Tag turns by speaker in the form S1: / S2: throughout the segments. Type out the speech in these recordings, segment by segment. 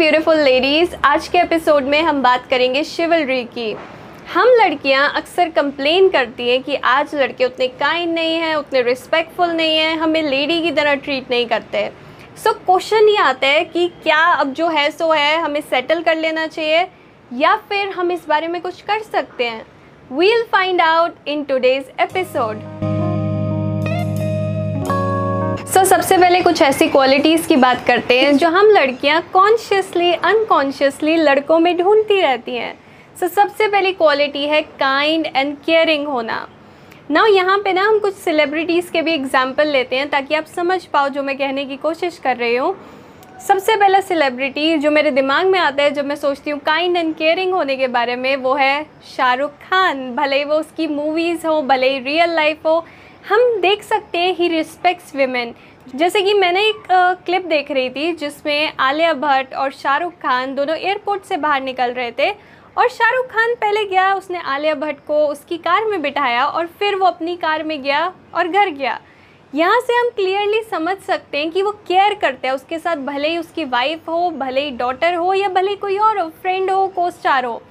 S1: Beautiful ladies आज के episode में हम बात करेंगे शिवलरी की। हम लड़कियाँ अक्सर कंप्लेन करती हैं कि आज लड़के उतने काइंड नहीं हैं, उतने रिस्पेक्टफुल नहीं हैं, हमें लेडी की तरह ट्रीट नहीं करते। सो क्वेश्चन ये आता है कि क्या अब जो है, सो है, हमें सेटल कर लेना चाहिए या फिर हम इस बारे में कुछ कर सकते हैं? We'll find out in today's episode सबसे पहले कुछ ऐसी क्वालिटीज़ की बात करते हैं जो हम लड़कियाँ कॉन्शियसली अनकॉन्शियसली लड़कों में ढूंढती रहती हैं। सो so, सबसे पहली क्वालिटी है काइंड एंड केयरिंग होना। ना यहाँ पे ना हम कुछ सेलिब्रिटीज़ के भी एग्ज़ाम्पल लेते हैं ताकि आप समझ पाओ जो मैं कहने की कोशिश कर रही हूँ। सबसे पहला सेलिब्रिटी जो मेरे दिमाग में आता है जब मैं सोचती हूँ काइंड एंड केयरिंग होने के बारे में वो है शाहरुख खान। भले ही वो उसकी मूवीज़ हो भले ही रियल लाइफ हो हम देख सकते हैं ही रिस्पेक्ट्स वीमेन जैसे कि मैंने एक क्लिप देख रही थी जिसमें आलिया भट्ट और शाहरुख खान दोनों एयरपोर्ट से बाहर निकल रहे थे और शाहरुख खान पहले गया, उसने आलिया भट्ट को उसकी कार में बिठाया और फिर वो अपनी कार में गया और घर गया। यहाँ से हम क्लियरली समझ सकते हैं कि वो केयर करते हैं, उसके साथ भले ही उसकी वाइफ हो, भले ही डॉटर हो या भले ही कोई और हो फ्रेंड हो को स्टार हो।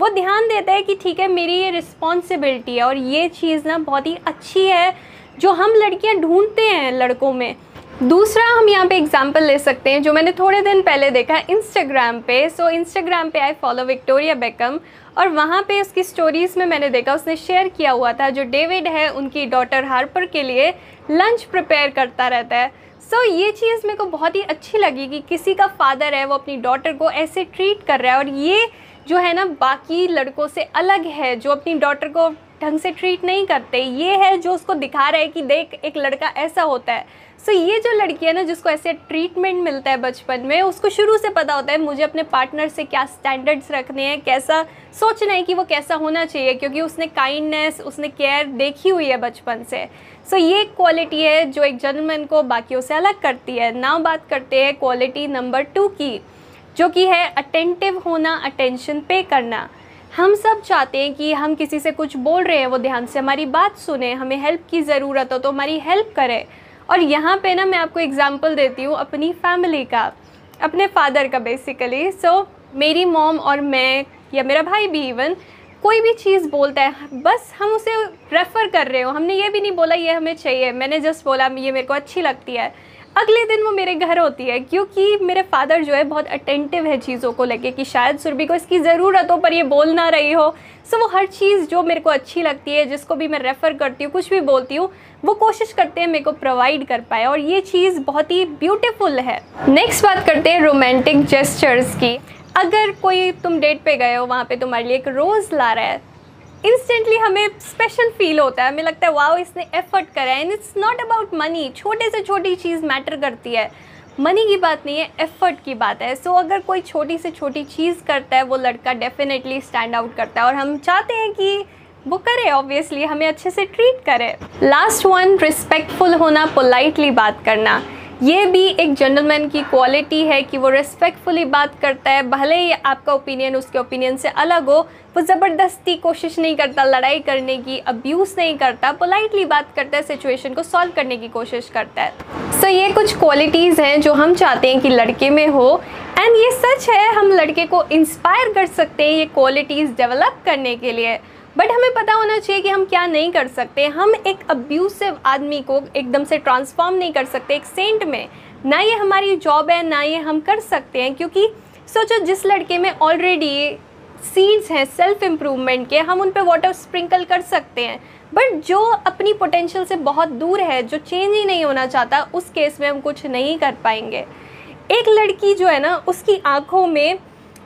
S1: वो ध्यान देता है कि ठीक है, मेरी ये रिस्पॉन्सिबिलिटी है और ये चीज़ ना बहुत ही अच्छी है जो हम लड़कियाँ ढूंढते हैं लड़कों में। दूसरा हम यहाँ पे एग्ज़ाम्पल ले सकते हैं जो मैंने थोड़े दिन पहले देखा इंस्टाग्राम पे। सो इंस्टाग्राम पे आई फॉलो विक्टोरिया बेकम और वहाँ पे उसकी स्टोरीज़ में मैंने देखा उसने शेयर किया हुआ था जो डेविड है उनकी डॉटर हार्पर के लिए लंच प्रिपेयर करता रहता है। सो so, ये चीज़ मेरे को बहुत ही अच्छी लगी कि किसी का फादर है वो अपनी डॉटर को ऐसे ट्रीट कर रहा है और ये जो है ना बाकी लड़कों से अलग है जो अपनी डॉटर को ढंग से ट्रीट नहीं करते। ये है जो उसको दिखा रहा है कि देख एक लड़का ऐसा होता है। सो so, ये जो लड़की है ना जिसको ऐसे ट्रीटमेंट मिलता है बचपन में उसको शुरू से पता होता है मुझे अपने पार्टनर से क्या स्टैंडर्ड्स रखने हैं कैसा सोचना है कि वो कैसा होना चाहिए क्योंकि उसने काइंडनेस उसने केयर देखी हुई है बचपन से। सो so, ये क्वालिटी है जो एक जर्नमैन को बाकियों से अलग करती है। ना बात करते हैं क्वालिटी नंबर टू की जो कि है अटेंटिव होना अटेंशन पे करना। हम सब चाहते हैं कि हम किसी से कुछ बोल रहे हैं वो ध्यान से हमारी बात सुने हमें हेल्प की ज़रूरत हो तो हमारी हेल्प करें। और यहाँ पे ना मैं आपको एग्ज़ाम्पल देती हूँ अपनी फैमिली का अपने फादर का बेसिकली सो so, मेरी मॉम और मैं या मेरा भाई भी इवन कोई भी चीज़ बोलता है बस हम उसे रेफ़र कर रहे हो। हमने ये भी नहीं बोला ये हमें चाहिए। मैंने जस्ट बोला ये मेरे को अच्छी लगती है। अगले दिन वो मेरे घर होती है, क्योंकि मेरे फादर जो है बहुत अटेंटिव है चीज़ों को लेके कि शायद सुरभि को इसकी ज़रूरत हो पर ये बोल ना रही हो। सो वो हर चीज़ जो मेरे को अच्छी लगती है, जिसको भी मैं रेफ़र करती हूँ, कुछ भी बोलती हूँ, वो कोशिश करते हैं मेरे को प्रोवाइड कर पाए और ये चीज़ बहुत ही ब्यूटीफुल है। नेक्स्ट बात करते हैं रोमांटिक जेस्चर्स की। अगर कोई तुम डेट पे गए हो, वहाँ पे तुम्हारे लिए एक रोज़ ला रहा है इंस्टेंटली हमें स्पेशल फील होता है। हमें लगता है वाओ इसने एफर्ट करा है। And it's not about money छोटे से छोटी चीज़ मैटर करती है। मनी की बात नहीं है एफर्ट की बात है। सो so, अगर कोई छोटी से छोटी चीज़ करता है वो लड़का डेफिनेटली स्टैंड आउट करता है। और हम चाहते हैं कि वो करे ऑब्वियसली हमें अच्छे से ट्रीट करे। लास्ट वन रिस्पेक्टफुल होना पोलाइटली बात करना। ये भी एक जेंटलमैन की क्वालिटी है कि वो रिस्पेक्टफुली बात करता है भले ही आपका ओपिनियन उसके ओपिनियन से अलग हो वो ज़बरदस्ती कोशिश नहीं करता लड़ाई करने की अब्यूज़ नहीं करता पोलाइटली बात करता है सिचुएशन को सॉल्व करने की कोशिश करता है। सो so, ये कुछ क्वालिटीज़ हैं जो हम चाहते हैं कि लड़के में हो। एंड ये सच है हम लड़के को इंस्पायर कर सकते हैं ये क्वालिटीज़ डेवलप करने के लिए। बट हमें पता होना चाहिए कि हम क्या नहीं कर सकते। हम एक अब्यूसिव आदमी को एकदम से ट्रांसफॉर्म नहीं कर सकते एक सेंट में। ना ये हमारी जॉब है, ना ये हम कर सकते हैं, क्योंकि सोचो जिस लड़के में ऑलरेडी सीड्स हैं सेल्फ इम्प्रूवमेंट के, हम उन पर वाटर स्प्रिंकल कर सकते हैं। बट जो अपनी पोटेंशियल से बहुत दूर है, जो चेंज ही नहीं होना चाहता, उस केस में हम कुछ नहीं कर पाएँगे। एक लड़की जो है ना, उसकी आँखों में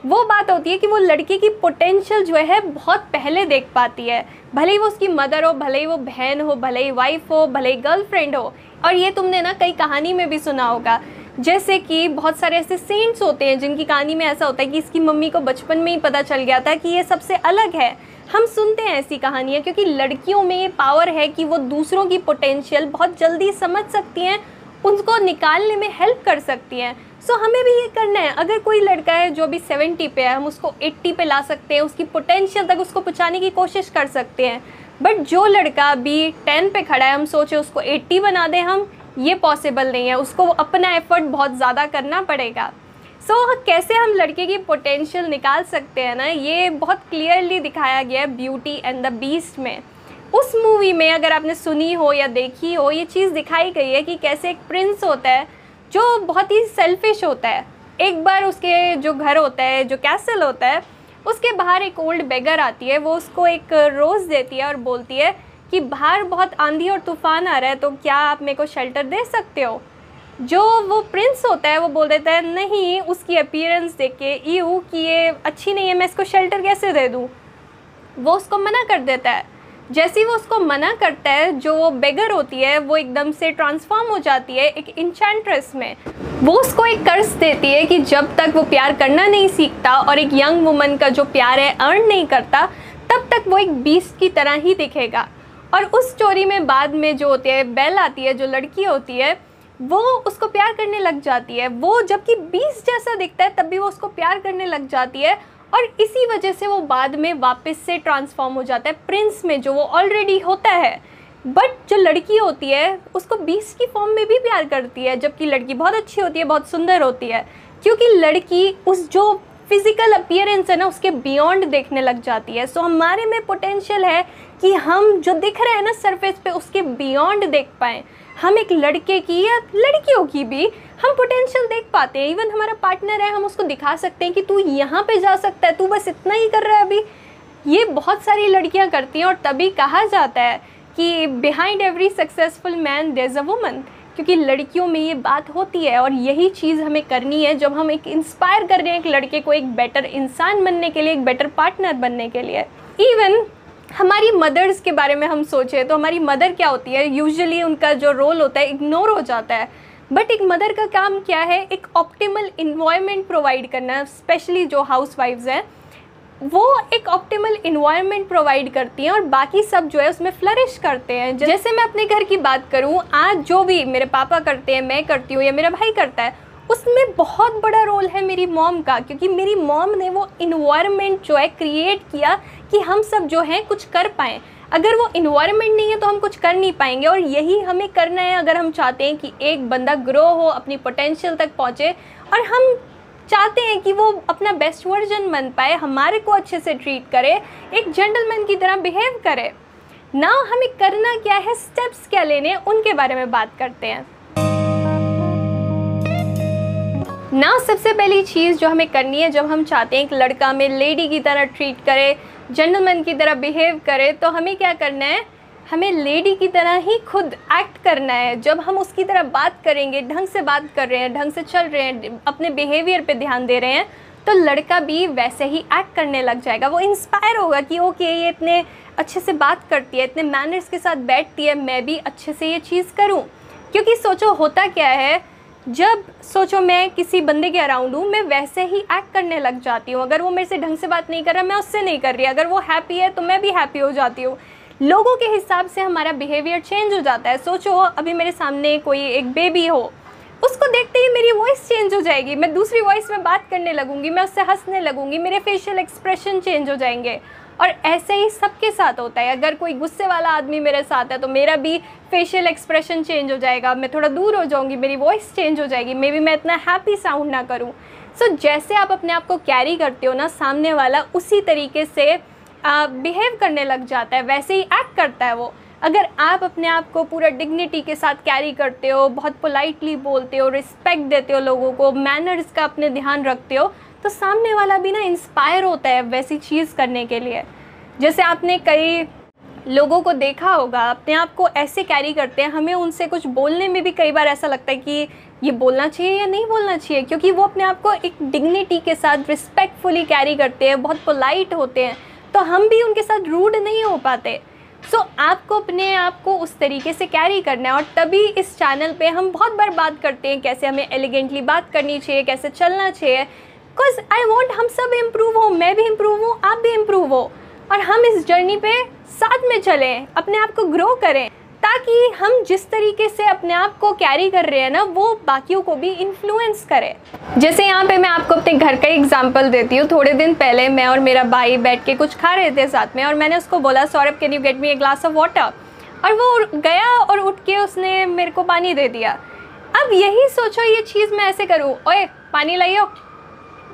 S1: वो बात होती है कि वो लड़की की पोटेंशियल जो है बहुत पहले देख पाती है। भले ही वो उसकी मदर हो, भले ही वो बहन हो, भले ही वाइफ हो, भले ही गर्लफ्रेंड हो। और ये तुमने ना कई कहानी में भी सुना होगा। जैसे कि बहुत सारे ऐसे सेंट्स होते हैं जिनकी कहानी में ऐसा होता है कि इसकी मम्मी को बचपन में ही पता चल गया था कि ये सबसे अलग है। हम सुनते हैं ऐसी कहानियाँ क्योंकि लड़कियों में ये पावर है कि वो दूसरों की पोटेंशियल बहुत जल्दी समझ सकती हैं, उनको निकालने में हेल्प कर सकती हैं। सो so, हमें भी ये करना है। अगर कोई लड़का है जो अभी सेवेंटी पे है हम उसको एट्टी पे ला सकते हैं उसकी पोटेंशियल तक उसको पहुँचाने की कोशिश कर सकते हैं। बट जो लड़का अभी टेन पे खड़ा है हम सोचे उसको एट्टी बना दें हम ये पॉसिबल नहीं है। उसको अपना एफर्ट बहुत ज़्यादा करना पड़ेगा। सो so, कैसे हम लड़के की पोटेंशियल निकाल सकते हैं ना ये बहुत क्लियरली दिखाया गया है ब्यूटी एंड द बीस्ट में। उस मूवी में अगर आपने सुनी हो या देखी हो ये चीज़ दिखाई गई है कि कैसे एक प्रिंस होता है जो बहुत ही सेल्फिश होता है। एक बार उसके जो घर होता है, जो कैसल होता है, उसके बाहर एक ओल्ड बेगर आती है, वो उसको एक रोज़ देती है और बोलती है कि बाहर बहुत आंधी और तूफ़ान आ रहा है तो क्या आप मेरे को शेल्टर दे सकते हो? जो वो प्रिंस होता है, वो बोल देता है, नहीं, उसकी अपीयरेंस देख के यू कि ये अच्छी नहीं है, मैं इसको शेल्टर कैसे दे दूँ? वो उसको मना कर देता है। जैसे ही वो उसको मना करता है, जो वो बेगर होती है, वो एकदम से ट्रांसफॉर्म हो जाती है एक इंचेंट्रेस में। वो उसको एक कर्ज देती है कि जब तक वो प्यार करना नहीं सीखता और एक यंग वुमन का जो प्यार है अर्न नहीं करता, तब तक वो एक बीस की तरह ही दिखेगा। और उस स्टोरी में बाद में जो होती है बेल आती है, जो लड़की होती है, वो उसको प्यार करने लग जाती है। वो जबकि बीस जैसा दिखता है, तब भी वो उसको प्यार करने लग जाती है और इसी वजह से वो बाद में वापस से ट्रांसफॉर्म हो जाता है। प्रिंस में जो वो ऑलरेडी होता है बट जो लड़की होती है उसको बीस की फॉर्म में भी प्यार करती है जबकि लड़की बहुत अच्छी होती है बहुत सुंदर होती है क्योंकि लड़की उस जो फ़िज़िकल अपियरेंस है ना उसके बियॉन्ड देखने लग जाती है। सो so, हमारे में पोटेंशियल है कि हम जो दिख रहे हैं ना सरफेस पे उसके बियॉन्ड देख पाएँ। हम एक लड़के की या लड़कियों की भी हम पोटेंशियल देख पाते हैं। इवन हमारा पार्टनर है, हम उसको दिखा सकते हैं कि तू यहाँ पे जा सकता है, तू बस इतना ही कर रहा है अभी। ये बहुत सारी लड़कियाँ करती हैं और तभी कहा जाता है कि behind every successful man there is a woman क्योंकि लड़कियों में ये बात होती है और यही चीज़ हमें करनी है जब हम एक इंस्पायर कर रहे हैं एक लड़के को एक बेटर इंसान बनने के लिए, एक बेटर पार्टनर बनने के लिए। इवन हमारी मदर्स के बारे में हम सोचें तो हमारी मदर क्या होती है? यूजुअली उनका जो रोल होता है इग्नोर हो जाता है। बट एक मदर का काम क्या है? एक ऑप्टिमल इन्वायरमेंट प्रोवाइड करना स्पेशली जो हाउस वाइफ्स हैं, वो एक ऑप्टिमल इन्वायरमेंट प्रोवाइड करती हैं और बाकी सब जो है उसमें फ्लरिश करते हैं। जैसे मैं अपने घर की बात करूँ, आज जो भी मेरे पापा करते हैं, मैं करती हूँ या मेरा भाई करता है उसमें बहुत बड़ा रोल है मेरी मॉम का, क्योंकि मेरी मॉम ने वो इन्वायरमेंट जो है क्रिएट किया कि हम सब जो हैं कुछ कर पाएँ। अगर वो इन्वायरमेंट नहीं है तो हम कुछ कर नहीं पाएँगे और यही हमें करना है अगर हम चाहते हैं कि एक बंदा ग्रो हो, अपनी पोटेंशियल तक पहुँचे और हम चाहते हैं कि वो अपना बेस्ट वर्जन बन पाए, हमारे को अच्छे से ट्रीट करे, एक जेंटलमैन की तरह बिहेव करे। ना हमें करना क्या है स्टेप्स क्या लेने उनके बारे में बात करते हैं। ना सबसे पहली चीज़ जो हमें करनी है, जब हम चाहते हैं कि लड़का हमें लेडी की तरह ट्रीट करे जेंटलमैन की तरह बिहेव करे तो हमें क्या करना है? हमें लेडी की तरह ही खुद एक्ट करना है। जब हम उसकी तरह बात करेंगे, ढंग से बात कर रहे हैं, ढंग से चल रहे हैं, अपने बिहेवियर पे ध्यान दे रहे हैं तो लड़का भी वैसे ही एक्ट करने लग जाएगा। वो इंस्पायर होगा कि, ओके, ये इतने अच्छे से बात करती है, इतने मैनर्स के साथ बैठती है, मैं भी अच्छे से ये चीज़ करूँ। क्योंकि सोचो, होता क्या है जब सोचो मैं किसी बंदे के अराउंड हूँ, मैं वैसे ही एक्ट करने लग जाती हूँ। अगर वो मेरे से ढंग से बात नहीं कर रहा, मैं उससे नहीं कर रही। अगर वो हैप्पी है तो मैं भी हैप्पी हो जाती हूँ। लोगों के हिसाब से हमारा बिहेवियर चेंज हो जाता है। सोचो, अभी मेरे सामने कोई एक बेबी हो, उसको देखते ही मेरी वॉइस चेंज हो जाएगी। मैं दूसरी वॉइस में बात करने लगूँगी, मैं उससे हंसने लगूँगी, मेरे फेशियल एक्सप्रेशन चेंज हो जाएँगे। और ऐसे ही सबके साथ होता है। अगर कोई गुस्से वाला आदमी मेरे साथ है तो मेरा भी फेशियल एक्सप्रेशन चेंज हो जाएगा। मैं थोड़ा दूर हो जाऊँगी मेरी वॉइस चेंज हो जाएगी। मे बी मैं इतना हैप्पी साउंड ना करूँ। सो so, जैसे आप अपने आप को कैरी करते हो ना सामने वाला उसी तरीके से बिहेव करने लग जाता है। वैसे ही एक्ट करता है वो। अगर आप अपने आप को पूरा डिग्निटी के साथ कैरी करते हो बहुत पोलाइटली बोलते हो रिस्पेक्ट देते हो लोगों को मैनर्स का अपने ध्यान रखते हो तो सामने वाला भी ना इंस्पायर होता है वैसी चीज़ करने के लिए। जैसे आपने कई लोगों को देखा होगा अपने आप को ऐसे कैरी करते हैं हमें उनसे कुछ बोलने में भी कई बार ऐसा लगता है कि ये बोलना चाहिए या नहीं बोलना चाहिए क्योंकि वो अपने आप को एक डिग्निटी के साथ रिस्पेक्टफुली कैरी करते हैं बहुत पोलाइट होते हैं तो हम भी उनके साथ रूड नहीं हो पाते। सो so, आपको अपने आप को उस तरीके से कैरी करना है और तभी इस चैनल पे हम बहुत बार बात करते हैं कैसे हमें एलिगेंटली बात करनी चाहिए कैसे चलना चाहिए बिकॉज़ आई वॉन्ट हम सब इम्प्रूव हो, मैं भी इम्प्रूव हूँ, आप भी इम्प्रूव हो। और हम इस जर्नी पे साथ में चलें, अपने आप को ग्रो करें, ताकि हम जिस तरीके से अपने आप को कैरी कर रहे हैं ना, वो बाकियों को भी इन्फ्लुएंस करे। जैसे यहाँ पे मैं आपको अपने घर का एग्जांपल देती हूँ। थोड़े दिन पहले मैं और मेरा भाई बैठ के कुछ खा रहे थे साथ में, और मैंने उसको बोला, Saurabh can you get me a glass of water और वो गया और उठ के उसने मेरे को पानी दे दिया। अब यही सोचो, ये चीज़ मैं ऐसे करूँ, ओए, पानी लाइयो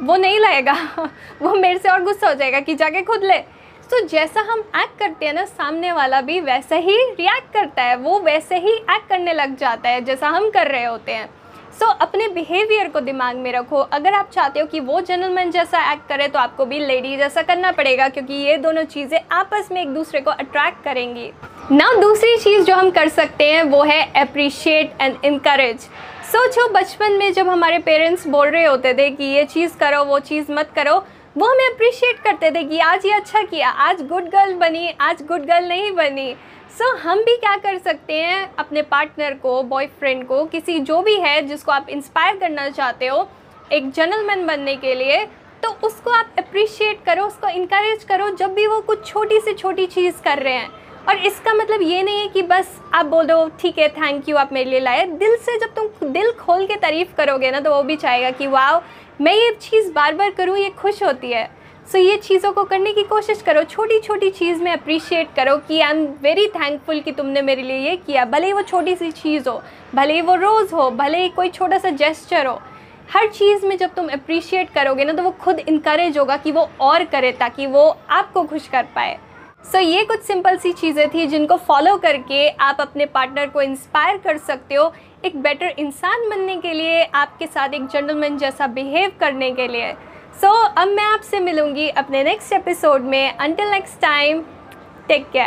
S1: वो नहीं लाएगा। वो मेरे से और गुस्सा हो जाएगा कि जाके खुद ले। तो जैसा हम एक्ट करते हैं ना सामने वाला भी वैसा ही रिएक्ट करता है। वो वैसे ही एक्ट करने लग जाता है जैसा हम कर रहे होते हैं। सो so, अपने बिहेवियर को दिमाग में रखो। अगर आप चाहते हो कि वो जेंटलमैन जैसा एक्ट करे तो आपको भी लेडी जैसा करना पड़ेगा क्योंकि ये दोनों चीज़ें आपस में एक दूसरे को अट्रैक्ट करेंगी। ना दूसरी चीज़ जो हम कर सकते हैं वो है अप्रिशिएट एंड इनक्रेज सोचो बचपन में जब हमारे पेरेंट्स बोल रहे होते थे कि ये चीज़ करो वो चीज़ मत करो वो हमें अप्रिशिएट करते थे कि आज ये अच्छा किया आज गुड गर्ल बनी आज गुड गर्ल नहीं बनी। सो so, हम भी क्या कर सकते हैं अपने पार्टनर को बॉयफ्रेंड को किसी जो भी है जिसको आप इंस्पायर करना चाहते हो एक जनरलमैन बनने के लिए तो उसको आप अप्रिशिएट करो उसको इनक्रेज करो जब भी वो कुछ छोटी से छोटी चीज़ कर रहे हैं। और इसका मतलब ये नहीं है कि बस आप बोल दो ठीक है थैंक यू आप मेरे लिए लाए। दिल से जब तुम दिल खोल के तारीफ़ करोगे ना तो वो भी चाहेगा कि वाह मैं ये चीज़ बार बार करूँ ये खुश होती है। सो so, ये चीज़ों को करने की कोशिश करो छोटी छोटी चीज़ में अप्रिशिएट करो कि आई एम वेरी थैंकफुल कि तुमने मेरे लिए ये किया। भले ही वो छोटी सी चीज़ हो भले ही वो रोज़ हो भले ही कोई छोटा सा जेस्चर हो हर चीज़ में जब तुम अप्रिशिएट करोगे ना तो वो खुद इनक्रेज होगा कि वो और करे ताकि वो आपको खुश कर पाए। सो so, ये कुछ सिंपल सी चीज़ें थी जिनको फॉलो करके आप अपने पार्टनर को इंस्पायर कर सकते हो एक बेटर इंसान बनने के लिए आपके साथ एक जेंटलमैन जैसा बिहेव करने के लिए। सो so, अब मैं आपसे मिलूँगी अपने नेक्स्ट एपिसोड में। Until next time take care